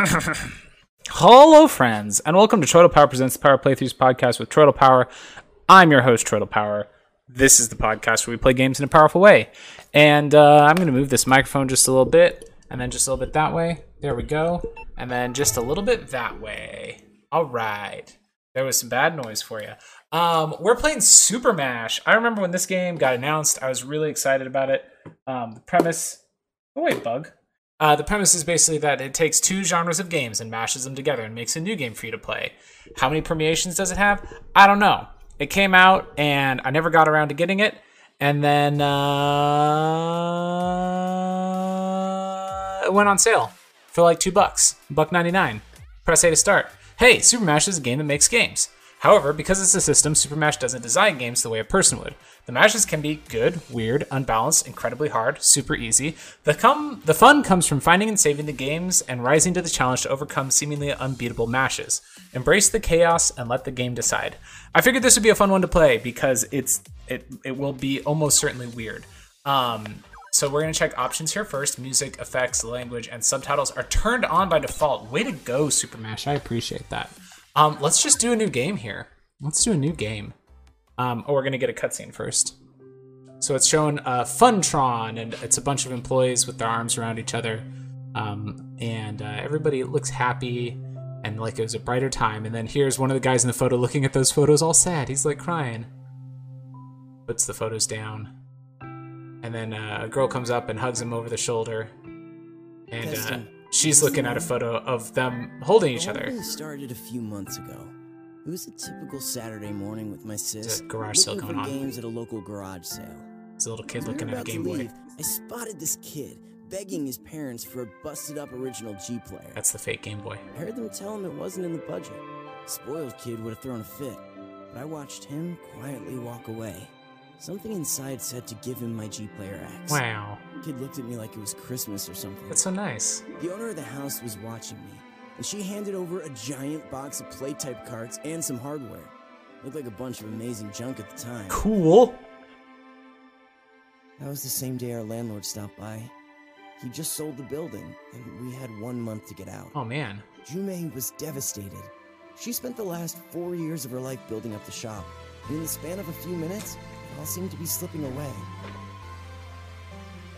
Hello, friends, and welcome to Troidal Power Presents the Power Playthroughs podcast with Troidal Power. I'm your host, Troidal Power. This is the podcast where we play games in a powerful way. And uh, I'm going to move this microphone just a little bit, and then just a little bit that way. There we go. And then just a little bit that way. All right. There was some bad noise for you. Um, we're playing Super Mash. I remember when this game got announced, I was really excited about it. Um, the premise. Oh, wait, bug. Uh, the premise is basically that it takes two genres of games and mashes them together and makes a new game for you to play. How many permeations does it have? I don't know. It came out and I never got around to getting it. And then uh, it went on sale for like two bucks, buck ninety nine. Press A to start. Hey, Super Mash is a game that makes games. However, because it's a system, Super Mash doesn't design games the way a person would. The matches can be good, weird, unbalanced, incredibly hard, super easy. The the fun comes from finding and saving the games and rising to the challenge to overcome seemingly unbeatable mashes. Embrace the chaos and let the game decide. I figured this would be a fun one to play because it's it it will be almost certainly weird. Um, so we're gonna check options here first. Music, effects, language, and subtitles are turned on by default. Way to go, Super Mash! I appreciate that. Um, let's just do a new game here. Let's do a new game. Um, oh, we're gonna get a cutscene first. So it's showing uh, Funtron, and it's a bunch of employees with their arms around each other, um, and uh, everybody looks happy and like it was a brighter time. And then here's one of the guys in the photo looking at those photos, all sad. He's like crying. Puts the photos down, and then uh, a girl comes up and hugs him over the shoulder, and uh. She's looking at a photo of them holding each other. thing started a few months ago. It was a typical Saturday morning with my sis a garage sale going on. games at a local garage sale. There's a little kid looking at a Game Boy. leave, I spotted this kid begging his parents for a busted up original G player. That's the fake Game Boy. I heard them tell him it wasn't in the budget. Spoiled kid would have thrown a fit, but I watched him quietly walk away. Something inside said to give him my G Player X. Wow, Kid looked at me like it was Christmas or something. that's so nice. The owner of the house was watching me, and she handed over a giant box of play type carts and some hardware. Looked like a bunch of amazing junk at the time. Cool. That was the same day our landlord stopped by. He just sold the building, and we had one month to get out. Oh man. Jumei was devastated. She spent the last four years of her life building up the shop, and in the span of a few minutes, it all seemed to be slipping away.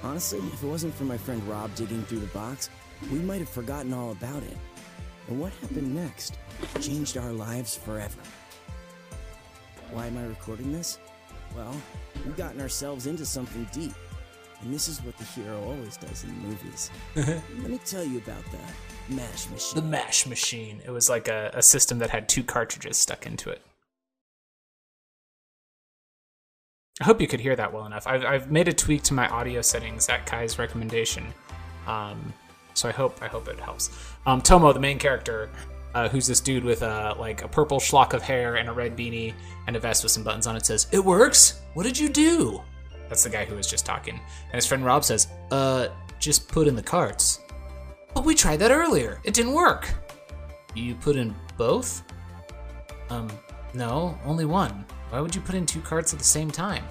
Honestly, if it wasn't for my friend Rob digging through the box, we might have forgotten all about it. And what happened next changed our lives forever. Why am I recording this? Well, we've gotten ourselves into something deep. And this is what the hero always does in the movies. Let me tell you about the MASH machine. The Mash Machine. It was like a, a system that had two cartridges stuck into it. I hope you could hear that well enough. I've, I've made a tweak to my audio settings at Kai's recommendation, um, so I hope I hope it helps. Um, Tomo, the main character, uh, who's this dude with a like a purple schlock of hair and a red beanie and a vest with some buttons on it, says, "It works. What did you do?" That's the guy who was just talking, and his friend Rob says, "Uh, just put in the carts." But we tried that earlier. It didn't work. You put in both? Um, no, only one. Why would you put in two carts at the same time?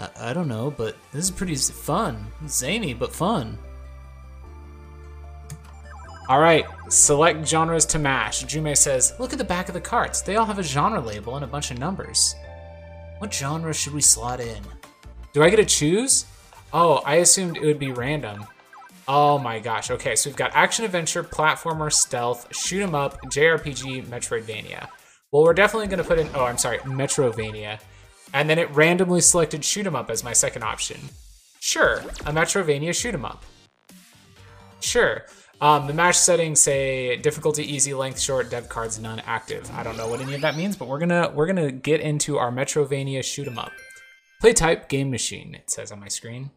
I, I don't know, but this is pretty fun. Zany, but fun. Alright, select genres to mash. Jume says, Look at the back of the carts. They all have a genre label and a bunch of numbers. What genre should we slot in? Do I get to choose? Oh, I assumed it would be random. Oh my gosh. Okay, so we've got action adventure, platformer, stealth, shoot 'em up, JRPG, Metroidvania. Well, we're definitely going to put in oh, I'm sorry, Metrovania. And then it randomly selected shoot 'em up as my second option. Sure, a Metrovania shoot 'em up. Sure. Um, the match settings say difficulty easy, length short, dev cards none, active. I don't know what any of that means, but we're gonna we're gonna get into our Metrovania shoot 'em up. Play type game machine. It says on my screen.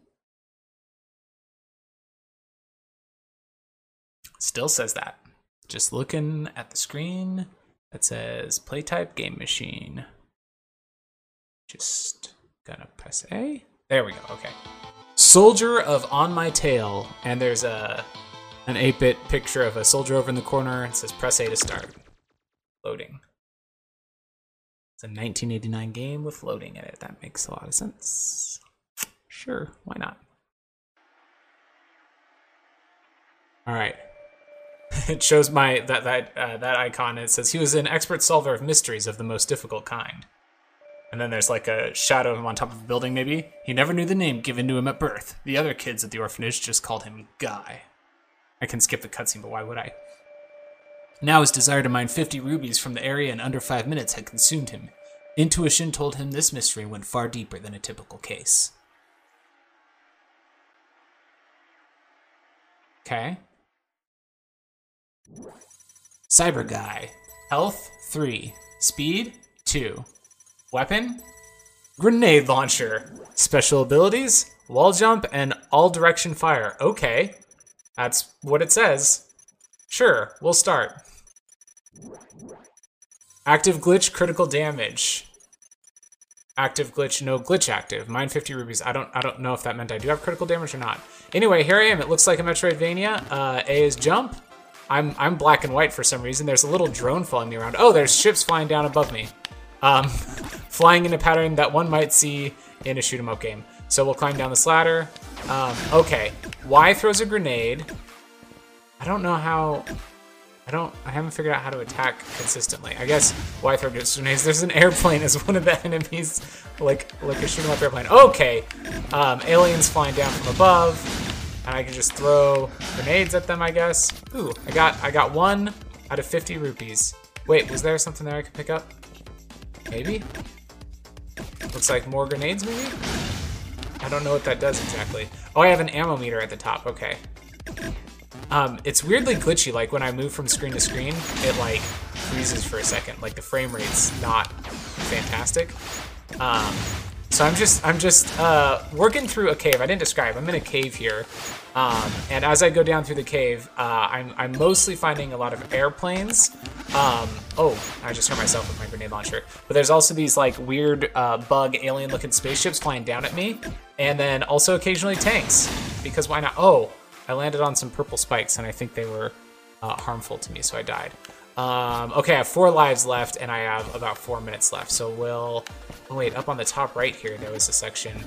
Still says that. Just looking at the screen, it says play type game machine. Just gonna press A. There we go. Okay. Soldier of On My Tail, and there's a an 8-bit picture of a soldier over in the corner. It says press A to start. Loading. It's a 1989 game with loading in it. That makes a lot of sense. Sure, why not? All right. it shows my that that uh, that icon. It says he was an expert solver of mysteries of the most difficult kind. And then there's like a shadow of him on top of a building. Maybe he never knew the name given to him at birth. The other kids at the orphanage just called him Guy. I can skip the cutscene, but why would I? Now his desire to mine 50 rubies from the area in under five minutes had consumed him. Intuition told him this mystery went far deeper than a typical case. Okay. Cyber Guy. Health 3. Speed 2. Weapon? Grenade launcher. Special abilities? Wall jump and all direction fire. Okay. That's what it says. Sure, we'll start. Active glitch, critical damage. Active glitch, no glitch active. Mine 50 rubies. I don't I don't know if that meant I do have critical damage or not. Anyway, here I am. It looks like a Metroidvania. Uh, a is jump. I'm I'm black and white for some reason. There's a little drone following me around. Oh, there's ships flying down above me. Um, flying in a pattern that one might see in a shoot 'em up game. So we'll climb down this ladder. Um, okay. Y throws a grenade. I don't know how I don't. I haven't figured out how to attack consistently. I guess why throw grenades? There's an airplane as one of the enemies, like like a shoot 'em up airplane. Okay, um, aliens flying down from above, and I can just throw grenades at them. I guess. Ooh, I got I got one out of 50 rupees. Wait, was there something there I could pick up? Maybe. Looks like more grenades, maybe. I don't know what that does exactly. Oh, I have an ammo meter at the top. Okay. Um, it's weirdly glitchy. Like when I move from screen to screen, it like freezes for a second. Like the frame rate's not fantastic. Um, so I'm just I'm just uh, working through a cave. I didn't describe. I'm in a cave here, um, and as I go down through the cave, uh, I'm I'm mostly finding a lot of airplanes. Um, oh, I just hurt myself with my grenade launcher. But there's also these like weird uh, bug alien-looking spaceships flying down at me, and then also occasionally tanks. Because why not? Oh, I landed on some purple spikes, and I think they were uh, harmful to me, so I died. Um, okay, I have four lives left, and I have about four minutes left. So we'll... Oh, wait, up on the top right here, there was a section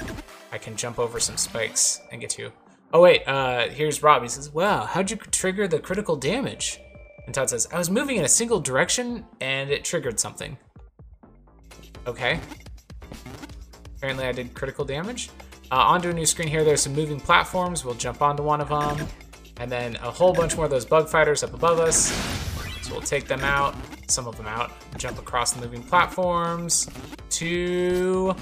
I can jump over some spikes and get to. Oh, wait, uh, here's Rob. He says, wow, how'd you trigger the critical damage? And Todd says, I was moving in a single direction, and it triggered something. Okay. Apparently I did critical damage. Uh, onto a new screen here, there's some moving platforms. We'll jump onto one of them. And then a whole bunch more of those bug fighters up above us. We'll take them out, some of them out, jump across the moving platforms to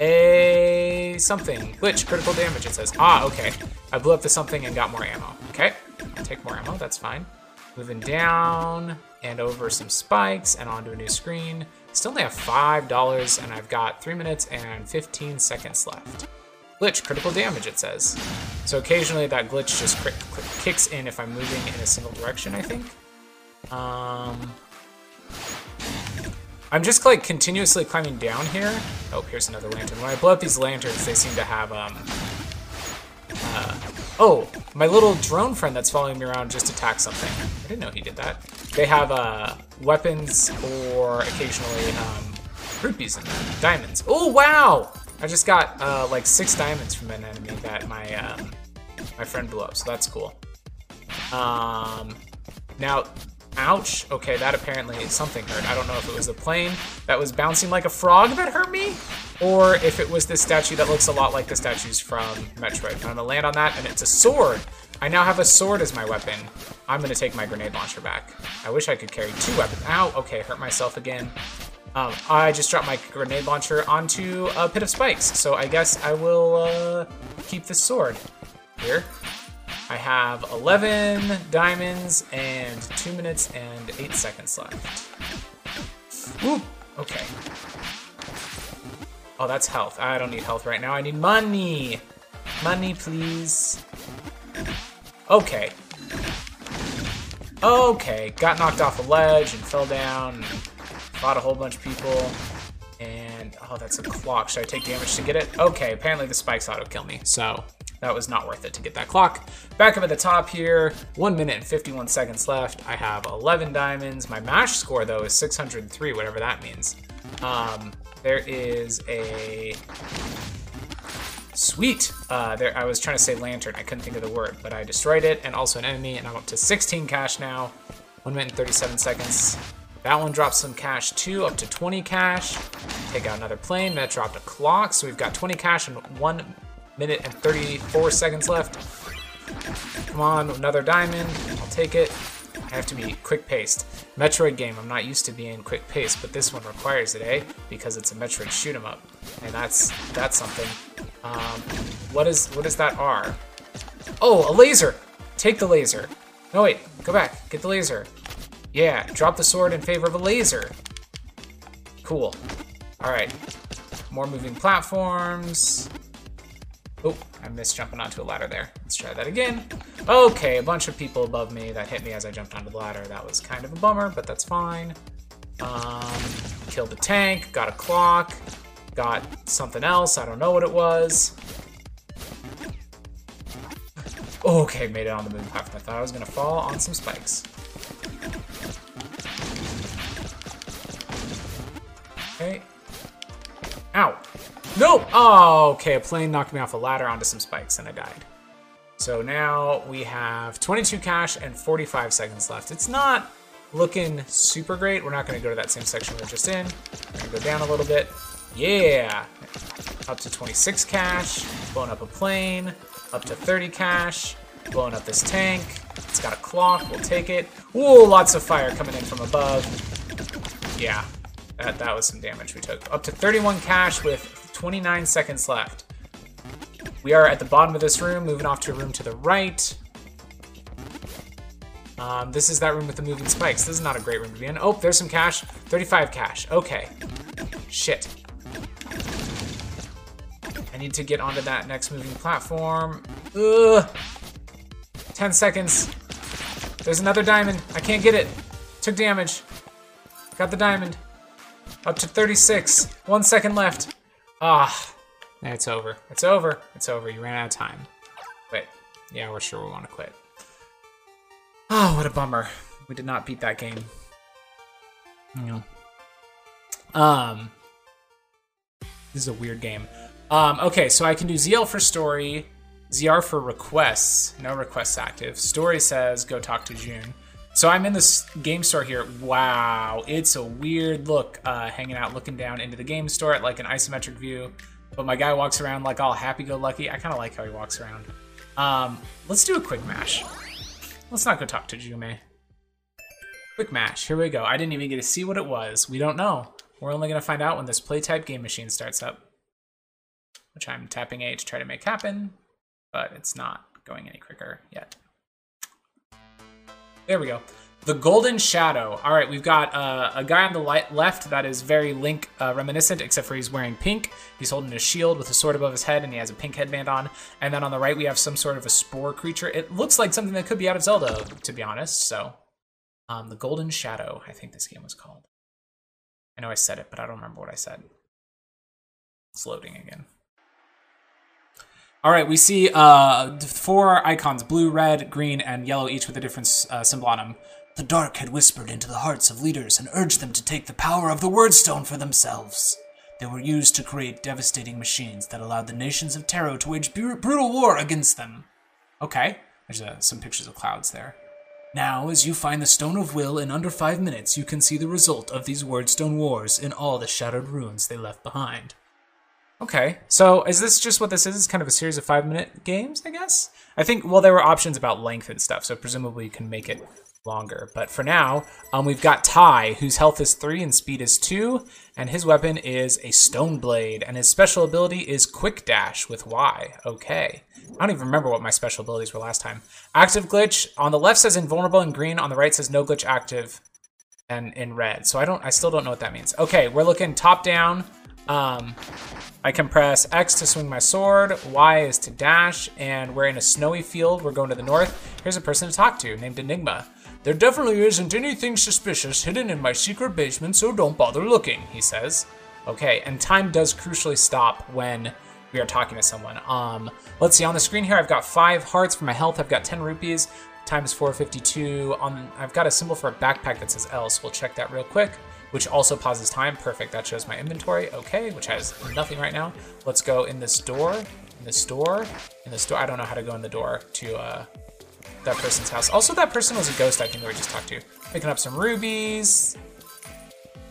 a something. Glitch, critical damage, it says. Ah, okay. I blew up the something and got more ammo. Okay, take more ammo, that's fine. Moving down and over some spikes and onto a new screen. Still only have $5 and I've got 3 minutes and 15 seconds left. Glitch, critical damage, it says. So occasionally that glitch just kicks in if I'm moving in a single direction, I think. Um, I'm just like continuously climbing down here. Oh, here's another lantern. When I blow up these lanterns, they seem to have, um, uh, oh, my little drone friend that's following me around just attacked something. I didn't know he did that. They have, uh, weapons or occasionally, um, rupees and diamonds. Oh, wow! I just got uh, like six diamonds from an enemy that my um, my friend blew up, so that's cool. Um, now, ouch. Okay, that apparently something hurt. I don't know if it was the plane that was bouncing like a frog that hurt me, or if it was this statue that looks a lot like the statues from Metroid. I'm gonna land on that, and it's a sword. I now have a sword as my weapon. I'm gonna take my grenade launcher back. I wish I could carry two weapons. Ow, okay, hurt myself again. Um, I just dropped my grenade launcher onto a pit of spikes, so I guess I will uh, keep this sword here. I have 11 diamonds and 2 minutes and 8 seconds left. Ooh, okay. Oh, that's health. I don't need health right now. I need money. Money, please. Okay. Okay, got knocked off a ledge and fell down fought a whole bunch of people. And, oh, that's a clock. Should I take damage to get it? Okay, apparently the spikes auto-kill me, so that was not worth it to get that clock. Back up at the top here, 1 minute and 51 seconds left. I have 11 diamonds. My mash score, though, is 603, whatever that means. Um, there is a Sweet. Uh, there, I was trying to say lantern. I couldn't think of the word, but I destroyed it and also an enemy, and I'm up to 16 cash now. One minute and 37 seconds. That one drops some cash too, up to 20 cash. Take out another plane. That dropped a clock, so we've got 20 cash and one minute and 34 seconds left. Come on, another diamond. I'll take it. I have to be quick paced. Metroid game, I'm not used to being quick paced, but this one requires it, eh? Because it's a Metroid shoot 'em up, and that's that's something. Um, what is what is that R? Oh, a laser. Take the laser. No wait, go back. Get the laser. Yeah, drop the sword in favor of a laser. Cool. All right. More moving platforms. Oh, I missed jumping onto a ladder there. Let's try that again. Okay, a bunch of people above me that hit me as I jumped onto the ladder. That was kind of a bummer, but that's fine. Um, killed a tank, got a clock, got something else. I don't know what it was. Okay, made it on the moon platform. I thought I was gonna fall on some spikes. Okay. Ow. No! Oh, okay, a plane knocked me off a ladder onto some spikes and I died. So now we have 22 cash and 45 seconds left. It's not looking super great. We're not gonna go to that same section we are just in. We're gonna go down a little bit. Yeah! Up to 26 cash, blowing up a plane, up to 30 cash, blowing up this tank. It's got a clock, we'll take it. Ooh, lots of fire coming in from above. Yeah, that, that was some damage we took. Up to 31 cash with 29 seconds left. We are at the bottom of this room, moving off to a room to the right. Um, this is that room with the moving spikes. This is not a great room to be in. Oh, there's some cash. 35 cash. Okay. Shit. I need to get onto that next moving platform. Ugh. 10 seconds. There's another diamond. I can't get it. Took damage. Got the diamond. Up to 36. One second left. Ah. It's over. It's over. It's over. You ran out of time. Wait. Yeah, we're sure we want to quit. Oh, what a bummer. We did not beat that game. Yeah. Um. This is a weird game. Um, okay, so I can do ZL for story, ZR for requests. No requests active. Story says go talk to Jume. So I'm in this game store here. Wow, it's a weird look, uh, hanging out, looking down into the game store at like an isometric view. But my guy walks around like all happy-go-lucky. I kind of like how he walks around. Um, let's do a quick mash. Let's not go talk to Jume. Quick mash, here we go. I didn't even get to see what it was. We don't know. We're only gonna find out when this play type game machine starts up. Which I'm tapping A to try to make happen, but it's not going any quicker yet. There we go. The Golden Shadow. All right, we've got uh, a guy on the left that is very Link uh, reminiscent, except for he's wearing pink. He's holding a shield with a sword above his head, and he has a pink headband on. And then on the right, we have some sort of a spore creature. It looks like something that could be out of Zelda, to be honest. So, um, the Golden Shadow, I think this game was called. I know I said it, but I don't remember what I said. It's loading again. All right, we see uh, four icons, blue, red, green, and yellow, each with a different uh, symbol on them. The dark had whispered into the hearts of leaders and urged them to take the power of the Wordstone for themselves. They were used to create devastating machines that allowed the nations of Taro to wage brutal war against them. Okay, there's uh, some pictures of clouds there. Now, as you find the Stone of Will in under five minutes, you can see the result of these Wordstone wars in all the shattered ruins they left behind. Okay, so is this just what this is? It's kind of a series of five minute games, I guess? I think, well, there were options about length and stuff, so presumably you can make it longer. But for now, um, we've got Ty, whose health is three and speed is two, and his weapon is a stone blade, and his special ability is quick dash with Y. Okay. I don't even remember what my special abilities were last time. Active glitch on the left says invulnerable in green, on the right says no glitch active and in red. So I don't I still don't know what that means. Okay, we're looking top down. Um, I can press X to swing my sword, Y is to dash, and we're in a snowy field. We're going to the north. Here's a person to talk to named Enigma. There definitely isn't anything suspicious hidden in my secret basement, so don't bother looking, he says. Okay, and time does crucially stop when we are talking to someone. Um, let's see, on the screen here, I've got five hearts for my health. I've got 10 rupees. Time is 452. On, I've got a symbol for a backpack that says L, so we'll check that real quick which also pauses time. Perfect, that shows my inventory. Okay, which has nothing right now. Let's go in this door. In the store? In the store? I don't know how to go in the door to uh, that person's house. Also, that person was a ghost, I think, we just talked to. Picking up some rubies.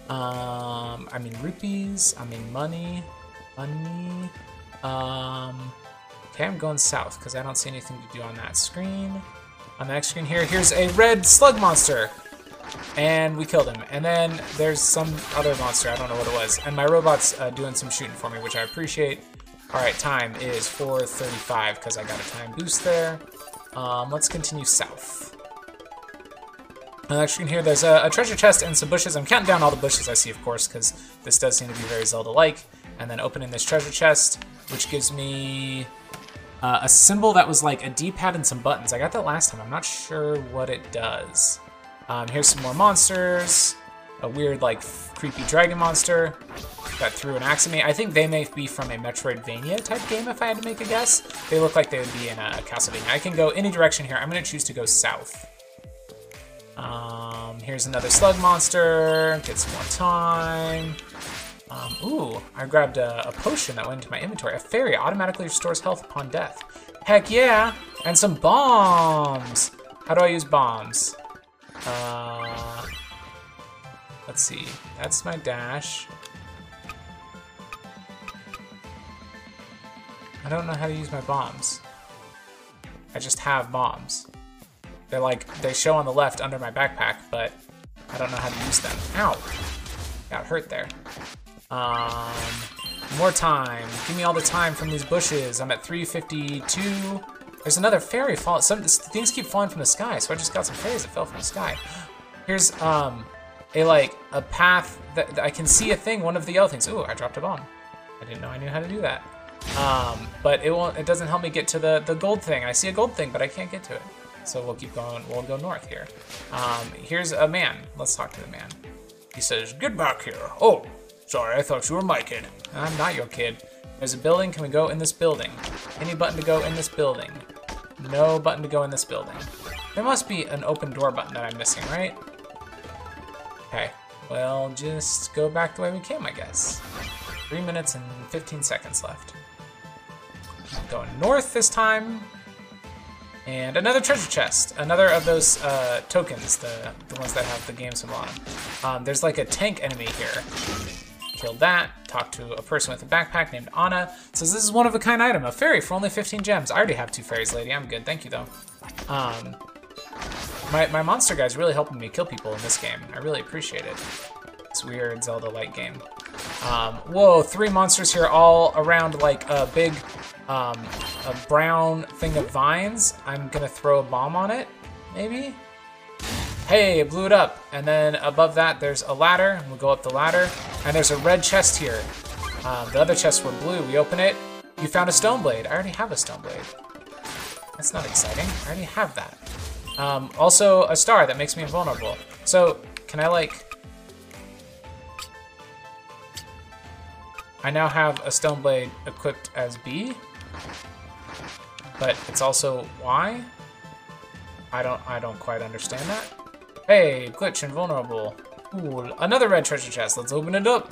Um, I mean rupees. I mean money. Money. Um, okay, I'm going south because I don't see anything to do on that screen. On the next screen here, here's a red slug monster. And we killed him. And then there's some other monster, I don't know what it was. And my robot's uh, doing some shooting for me, which I appreciate. All right, time is 4.35 because I got a time boost there. Um, let's continue south. Next screen here, there's a, a, treasure chest and some bushes. I'm counting down all the bushes I see, of course, because this does seem to be very Zelda-like. And then opening this treasure chest, which gives me uh, a symbol that was like a D-pad and some buttons. I got that last time. I'm not sure what it does. Um, here's some more monsters. A weird, like, creepy dragon monster that threw an axe at me. I think they may be from a Metroidvania type game, if I had to make a guess. They look like they would be in a Castlevania. I can go any direction here. I'm going to choose to go south. Um, here's another slug monster. Get some more time. Um, ooh, I grabbed a, a, potion that went into my inventory. A fairy automatically restores health upon death. Heck yeah! And some bombs! How do I use bombs? Uh, let's see. That's my dash. I don't know how to use my bombs. I just have bombs. They're like, they show on the left under my backpack, but I don't know how to use them. Ow! Got hurt there. Um, more time. Give me all the time from these bushes. I'm at 352. There's another fairy falling. Some things keep falling from the sky, so I just got some fairies that fell from the sky. Here's um a like a path that, that I can see a thing. One of the yellow things. Ooh, I dropped a bomb. I didn't know I knew how to do that. Um, but it won't. It doesn't help me get to the the gold thing. I see a gold thing, but I can't get to it. So we'll keep going. We'll go north here. Um, here's a man. Let's talk to the man. He says, "Get back here." Oh, Sorry, I thought you were my kid. I'm not your kid. There's a building. Can we go in this building? Any button to go in this building? No button to go in this building. There must be an open door button that I'm missing, right? Okay. Well, just go back the way we came, I guess. Three minutes and 15 seconds left. Going north this time. And another treasure chest. Another of those uh, tokens, the, the ones that have the game symbol on. Um, there's like a tank enemy here killed that. Talked to a person with a backpack named Anna. Says this is one of a kind item, a fairy for only 15 gems. I already have two fairies, lady. I'm good. Thank you, though. Um, my, my monster guy's really helping me kill people in this game. I really appreciate it. It's weird Zelda-like game. Um, whoa, three monsters here all around like a big um, a brown thing of vines. I'm gonna throw a bomb on it, maybe? Hey, it blew it up. And then above that, there's a ladder. We'll go up the ladder. And there's a red chest here. Um, the other chests were blue. We open it. You found a stone blade. I already have a stone blade. That's not exciting. I already have that. Um, also, a star that makes me invulnerable. So, can I, like... I now have a stone blade equipped as B. But it's also Y. I don't I don't quite understand that. Hey, glitch invulnerable. Ooh, another red treasure chest. Let's open it up.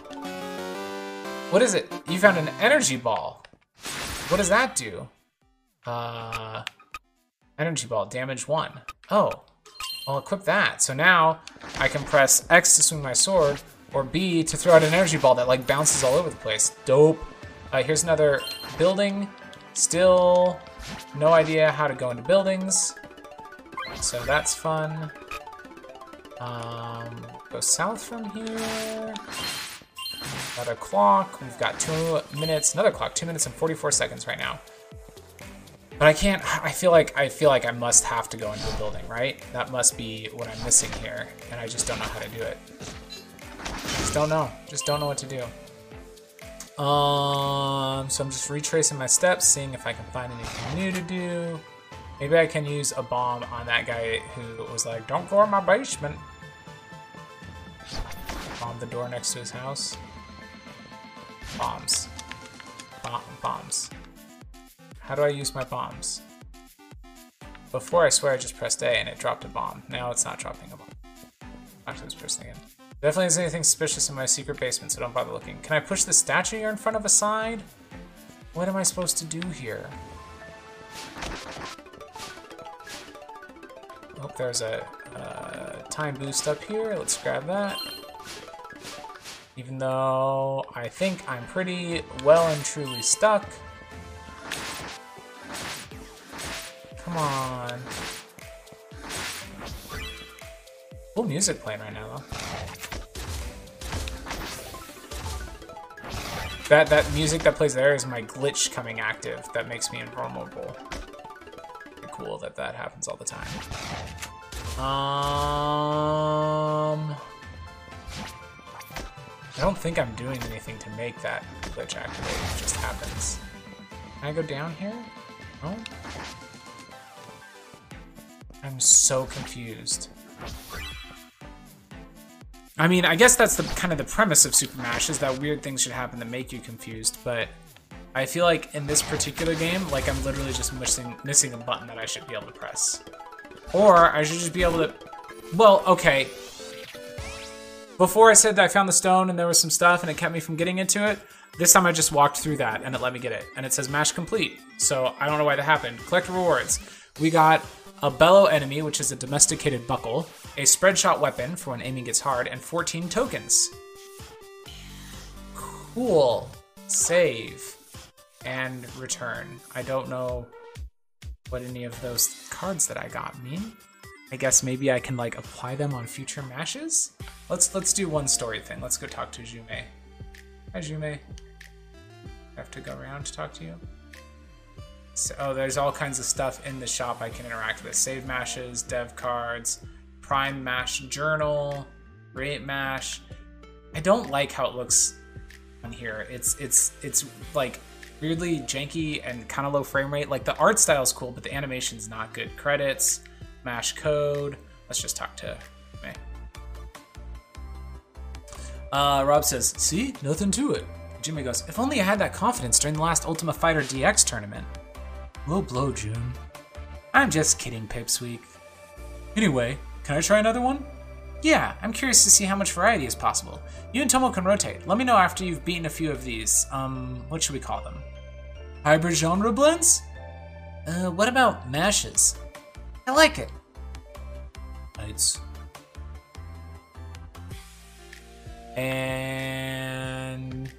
What is it? You found an energy ball. What does that do? Uh, energy ball, damage one. Oh, I'll equip that. So now I can press X to swing my sword or B to throw out an energy ball that like bounces all over the place. Dope. Uh, here's another building. Still no idea how to go into buildings. So that's fun. Um, go south from here. Another clock. We've got two minutes. Another clock. Two minutes and 44 seconds right now. But I can't. I feel like I feel like I must have to go into a building, right? That must be what I'm missing here, and I just don't know how to do it. Just don't know. Just don't know what to do. Um, so I'm just retracing my steps, seeing if I can find anything new to do. Maybe I can use a bomb on that guy who was like, don't go in my basement. Bomb the door next to his house. Bombs. Bomb bombs. How do I use my bombs? Before I swear I just pressed A and it dropped a bomb. Now it's not dropping a bomb. Talk to this person again. Definitely isn't anything suspicious in my secret basement, so don't bother looking. Can I push the statue here in front of a side? What am I supposed to do here? Oh, there's a uh, time boost up here. Let's grab that. Even though I think I'm pretty well and truly stuck. Come on. Cool music playing right now, though. That that music that plays there is my glitch coming active. That makes me invulnerable. Cool that that happens all the time. Um, I don't think I'm doing anything to make that glitch activate. It just happens. Can I go down here? No. I'm so confused. I mean, I guess that's the kind of the premise of Super Mash is that weird things should happen that make you confused, but I feel like in this particular game, like I'm literally just missing missing a button that I should be able to press. Or I should just be able to Well, okay. Before I said that I found the stone and there was some stuff and it kept me from getting into it, this time I just walked through that and it let me get it. And it says Mash complete. So I don't know why that happened. Collect rewards. We got a bellow enemy, which is a domesticated buckle, a spread shot weapon for when aiming gets hard, and 14 tokens. Cool. Save. And return. I don't know what any of those cards that I got mean. I guess maybe I can like apply them on future mashes? Let's let's do one story thing. Let's go talk to Jume. Hi Jume. I have to go around to talk to you. So, oh, there's all kinds of stuff in the shop I can interact with. Save mashes, dev cards, prime mash journal, rate mash. I don't like how it looks on here. It's it's it's like weirdly janky and kind of low frame rate. Like the art style is cool, but the animation's not good. Credits, mash code. Let's just talk to me. Uh, Rob says, "See, nothing to it." Jimmy goes, "If only I had that confidence during the last Ultima Fighter DX tournament." Low blow, Jume. I'm just kidding, Pipsqueak. Anyway, can I try another one? Yeah, I'm curious to see how much variety is possible. You and Tomo can rotate. Let me know after you've beaten a few of these. Um, what should we call them? Hybrid genre blends? Uh, what about mashes? I like it. Lights. And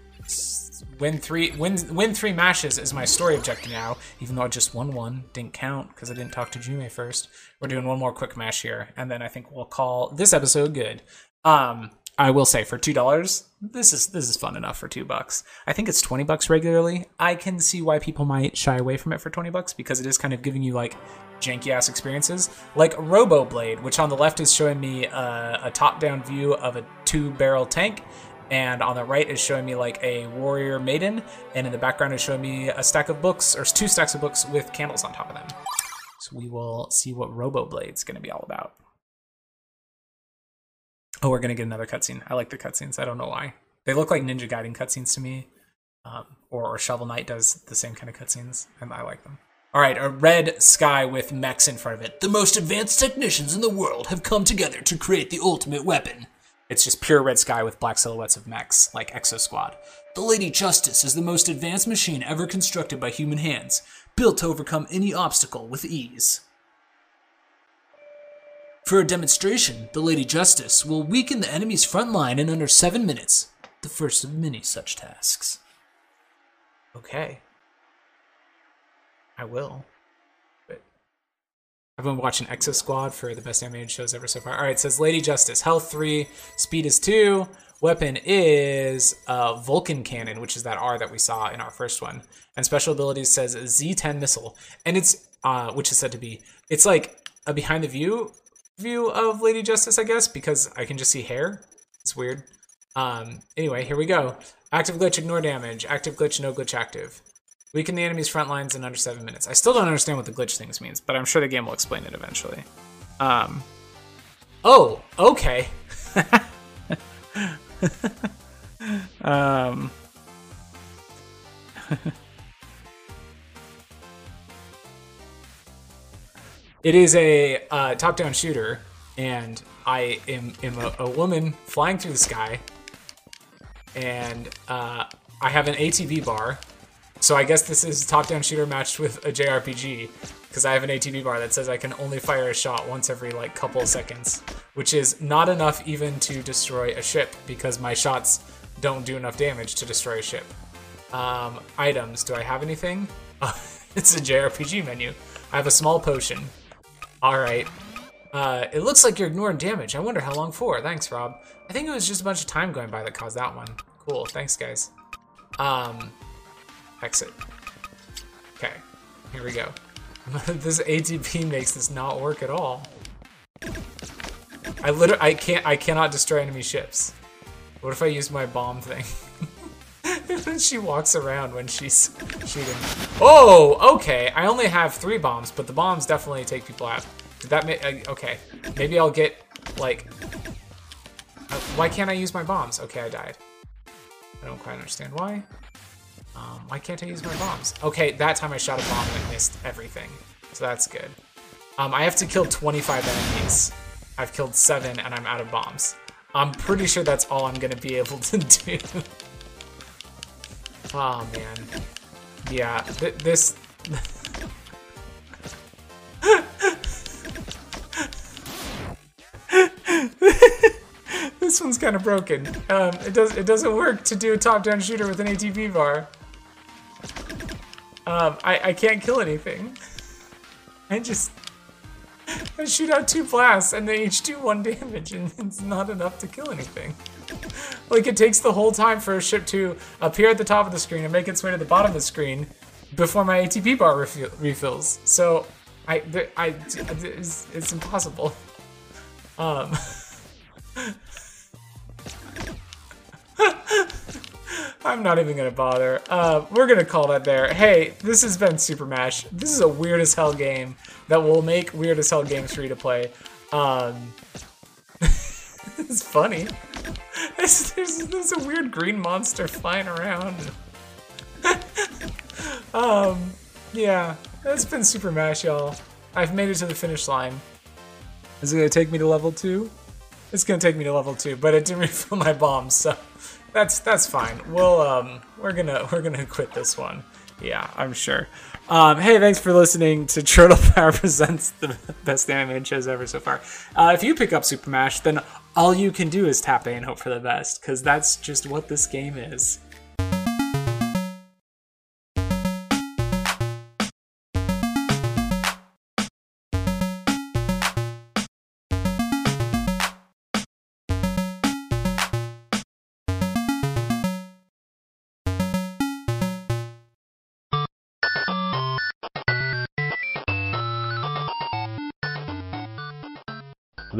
win three win win three mashes is my story objective now. Even though I just won one, didn't count because I didn't talk to Jume first. We're doing one more quick mash here, and then I think we'll call this episode good. Um, I will say for two dollars, this is this is fun enough for two bucks. I think it's twenty bucks regularly. I can see why people might shy away from it for twenty bucks because it is kind of giving you like janky ass experiences, like Robo Blade, which on the left is showing me a, a top down view of a two barrel tank, and on the right is showing me like a warrior maiden, and in the background is showing me a stack of books or two stacks of books with candles on top of them. So we will see what Robo Blade's going to be all about. Oh, we're gonna get another cutscene. I like the cutscenes. I don't know why. They look like Ninja Gaiden cutscenes to me, um, or, or Shovel Knight does the same kind of cutscenes, and I like them. All right, a red sky with mechs in front of it. The most advanced technicians in the world have come together to create the ultimate weapon. It's just pure red sky with black silhouettes of mechs, like Exo Squad. The Lady Justice is the most advanced machine ever constructed by human hands, built to overcome any obstacle with ease. For a demonstration, the Lady Justice will weaken the enemy's front line in under seven minutes, the first of many such tasks. Okay. I will. But I've been watching Exo Squad for the best animated shows ever so far. All right, says Lady Justice, health three, speed is two, weapon is uh, Vulcan cannon, which is that R that we saw in our first one, and special abilities says Z10 missile, and it's uh, which is said to be it's like a behind the view view of Lady Justice, I guess, because I can just see hair. It's weird. Um, anyway, here we go. Active glitch, ignore damage. Active glitch, no glitch active. Weaken the enemy's front lines in under seven minutes. I still don't understand what the glitch things means, but I'm sure the game will explain it eventually. Um, oh, okay. um, it is a uh, top-down shooter, and I am, am a, a, woman flying through the sky, and uh, I have an ATB bar, So I guess this is top-down shooter matched with a JRPG because I have an ATB bar that says I can only fire a shot once every like couple seconds, which is not enough even to destroy a ship because my shots don't do enough damage to destroy a ship. Um, items. Do I have anything? It's a JRPG menu. I have a small potion. All right. Uh, it looks like you're ignoring damage. I wonder how long for. Thanks, Rob. I think it was just a bunch of time going by that caused that one. Cool. Thanks, guys. Um, exit. Okay. Here we go. this ATB makes this not work at all. I literally, I can't, I cannot destroy enemy ships. What if I use my bomb thing? she walks around when she's shooting. Oh, okay. I only have three bombs, but the bombs definitely take people out. Did that make... Uh, okay. Maybe I'll get, like... Uh, why can't I use my bombs? Okay, I died. I don't quite understand why. Um, why can't I use my bombs? Okay, that time I shot a bomb and I missed everything. So that's good. Um, I have to kill 25 enemies. I've killed 7 and I'm out of bombs. I'm pretty sure that's all I'm going to be able to do. Oh, man. Yeah, th this... this one's kind of broken. Um, it does it doesn't work to do a top-down shooter with an ATB bar. Um, I I can't kill anything. I just I shoot out two blasts and they each do one damage and it's not enough to kill anything. like it takes the whole time for a ship to appear at the top of the screen and make its way to the bottom of the screen before my ATB bar refill refills. So I, I, it's, it's impossible. Um. I'm not even gonna bother. Uh, we're gonna call that there. Hey, this has been Super Mash. This is a weird as hell game that will make weird as hell games free to play. Um, it's funny. There's, there's, there's, a weird green monster flying around. um, yeah, that's been Super Mash, y'all. I've made it to the finish line. Is it gonna take me to level two? It's gonna take me to level two, but it didn't refill my bombs, so that's that's fine. We'll um we're gonna we're gonna quit this one. Yeah, I'm sure. Um, hey, thanks for listening to Troidal Power presents the best animated shows ever so far. Uh, if you pick up Super Mash, then all you can do is tap A and hope for the best, because that's just what this game is.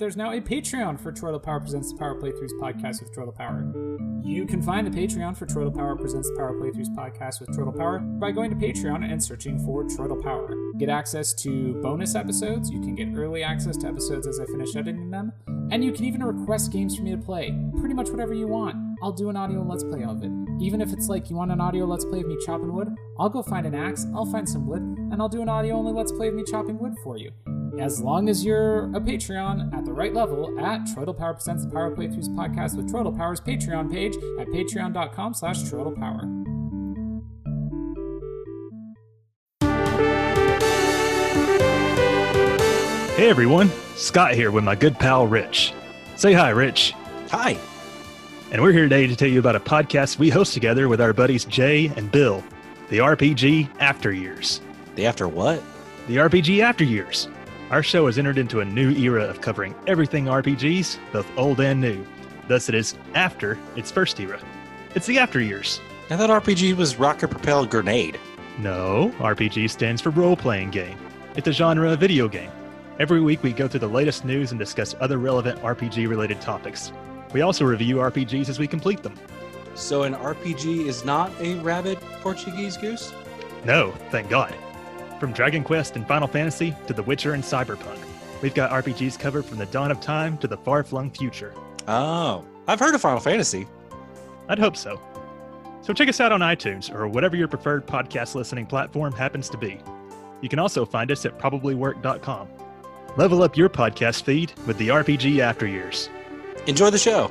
There's now a Patreon for Troidal Power Presents the Power Playthroughs podcast with Troidal Power. You can find the Patreon for Troidal Power Presents the Power Playthroughs podcast with Troidal Power by going to Patreon and searching for Troidal Power. Get access to bonus episodes, you can get early access to episodes as I finish editing them, and you can even request games for me to play. Pretty much whatever you want. I'll do an audio and let's play of it. Even if it's like you want an audio let's play of me chopping wood, I'll go find an axe, I'll find some wood, and I'll do an audio only let's play of me chopping wood for you as long as you're a Patreon at the right level at Troidal Power Presents the Power Playthroughs podcast with Troidal Power's Patreon page at patreon.com slash Troidal Power. Hey everyone, Scott here with my good pal Rich. Say hi, Rich. Hi. And we're here today to tell you about a podcast we host together with our buddies Jay and Bill, the RPG After Years. The After what? The RPG After Years. Our show has entered into a new era of covering everything RPGs, both old and new. Thus, it is after its first era. It's the after years. I thought RPG was rocket propelled grenade. No, RPG stands for role playing game. It's a genre of video game. Every week, we go through the latest news and discuss other relevant RPG related topics. We also review RPGs as we complete them. So, an RPG is not a rabid Portuguese goose? No, thank God. From Dragon Quest and Final Fantasy to The Witcher and Cyberpunk, we've got RPGs covered from the dawn of time to the far flung future. Oh, I've heard of Final Fantasy. I'd hope so. So So check us out on iTunes or whatever your preferred podcast listening platform happens to be. You can also find us at probablywork.com. Level up your podcast feed with the RPG After Years. Enjoy the show.